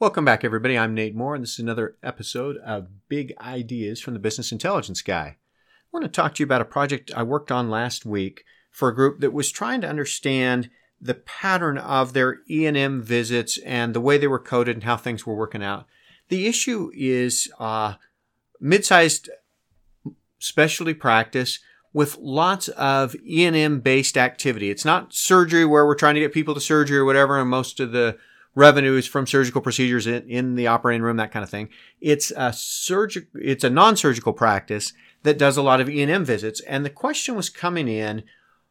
Welcome back, everybody. I'm Nate Moore, and this is another episode of Big Ideas from the Business Intelligence Guy. I want to talk to you about a project I worked on last week for a group that was trying to understand the pattern of their E&M visits and the way they were coded and how things were working out. The issue is uh, mid-sized specialty practice with lots of E&M based activity. It's not surgery where we're trying to get people to surgery or whatever, and most of the revenues from surgical procedures in, in the operating room, that kind of thing. It's a surgical, it's a non-surgical practice that does a lot of E&M visits. And the question was coming in,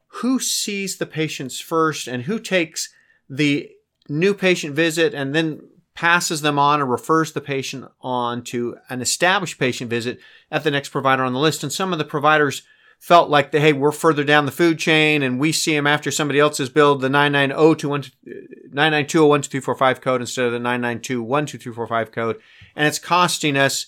who sees the patients first and who takes the new patient visit and then passes them on or refers the patient on to an established patient visit at the next provider on the list. And some of the providers felt like, hey, we're further down the food chain and we see them after somebody else has billed the oh 992012345 code instead of the 992122345 code. And it's costing us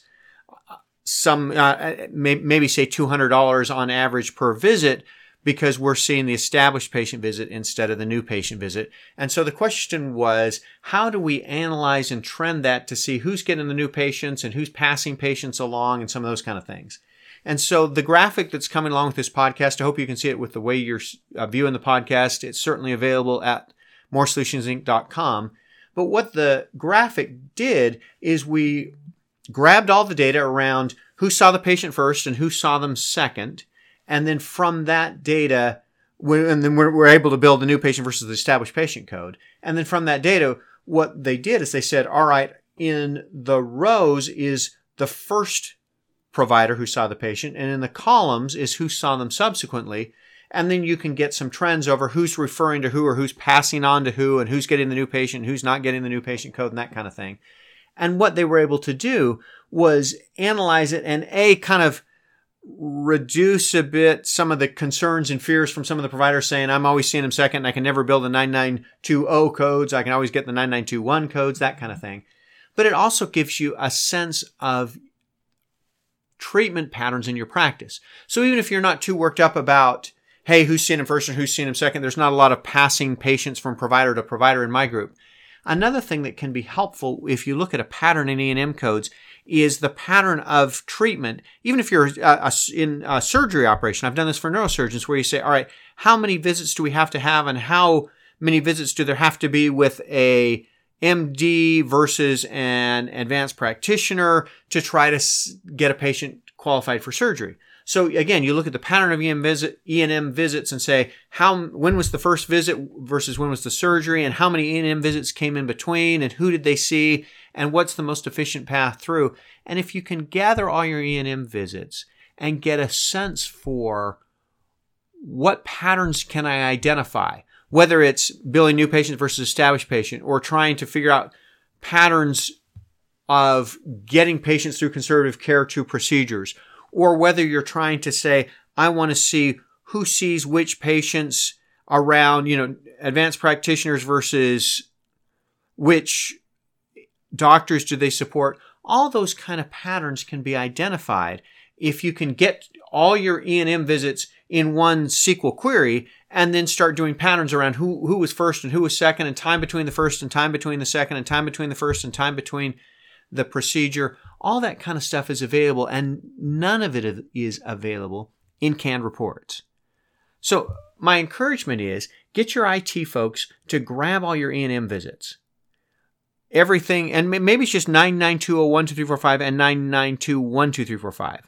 some, uh, maybe say $200 on average per visit because we're seeing the established patient visit instead of the new patient visit. And so the question was, how do we analyze and trend that to see who's getting the new patients and who's passing patients along and some of those kind of things? And so the graphic that's coming along with this podcast, I hope you can see it with the way you're uh, viewing the podcast. It's certainly available at moresolutionsinc.com. But what the graphic did is we grabbed all the data around who saw the patient first and who saw them second. And then from that data, and then we're, we're able to build the new patient versus the established patient code. And then from that data, what they did is they said, all right, in the rows is the first provider who saw the patient, and in the columns is who saw them subsequently. And then you can get some trends over who's referring to who or who's passing on to who and who's getting the new patient, who's not getting the new patient code, and that kind of thing. And what they were able to do was analyze it and A, kind of reduce a bit some of the concerns and fears from some of the providers saying, I'm always seeing them second, and I can never build the 9920 codes, I can always get the 9921 codes, that kind of thing. But it also gives you a sense of treatment patterns in your practice. So even if you're not too worked up about, hey, who's seeing him first and who's seeing him second, there's not a lot of passing patients from provider to provider in my group. Another thing that can be helpful if you look at a pattern in E&M codes is the pattern of treatment. Even if you're uh, in a surgery operation, I've done this for neurosurgeons where you say, all right, how many visits do we have to have and how many visits do there have to be with a MD versus an advanced practitioner to try to get a patient qualified for surgery. So again, you look at the pattern of EM visit, E&M visits and say, how, when was the first visit versus when was the surgery and how many E&M visits came in between and who did they see and what's the most efficient path through. And if you can gather all your E&M visits and get a sense for what patterns can I identify? whether it's billing new patients versus established patient or trying to figure out patterns of getting patients through conservative care to procedures, or whether you're trying to say, I want to see who sees which patients around, you know, advanced practitioners versus which doctors do they support. All those kind of patterns can be identified if you can get all your E&M visits in one SQL query and then start doing patterns around who, who was first and who was second and time between the first and time between the second and time between the first and time between the procedure. All that kind of stuff is available and none of it is available in canned reports. So my encouragement is get your IT folks to grab all your E&M visits. Everything, and maybe it's just 992012345 and 992122345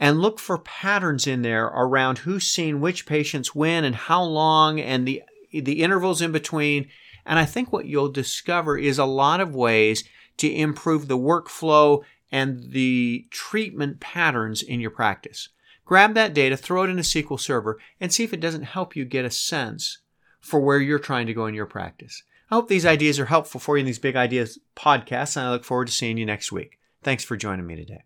and look for patterns in there around who's seen which patients when and how long and the the intervals in between. And I think what you'll discover is a lot of ways to improve the workflow and the treatment patterns in your practice. Grab that data, throw it in a SQL server, and see if it doesn't help you get a sense for where you're trying to go in your practice. I hope these ideas are helpful for you in these big ideas podcasts, and I look forward to seeing you next week. Thanks for joining me today.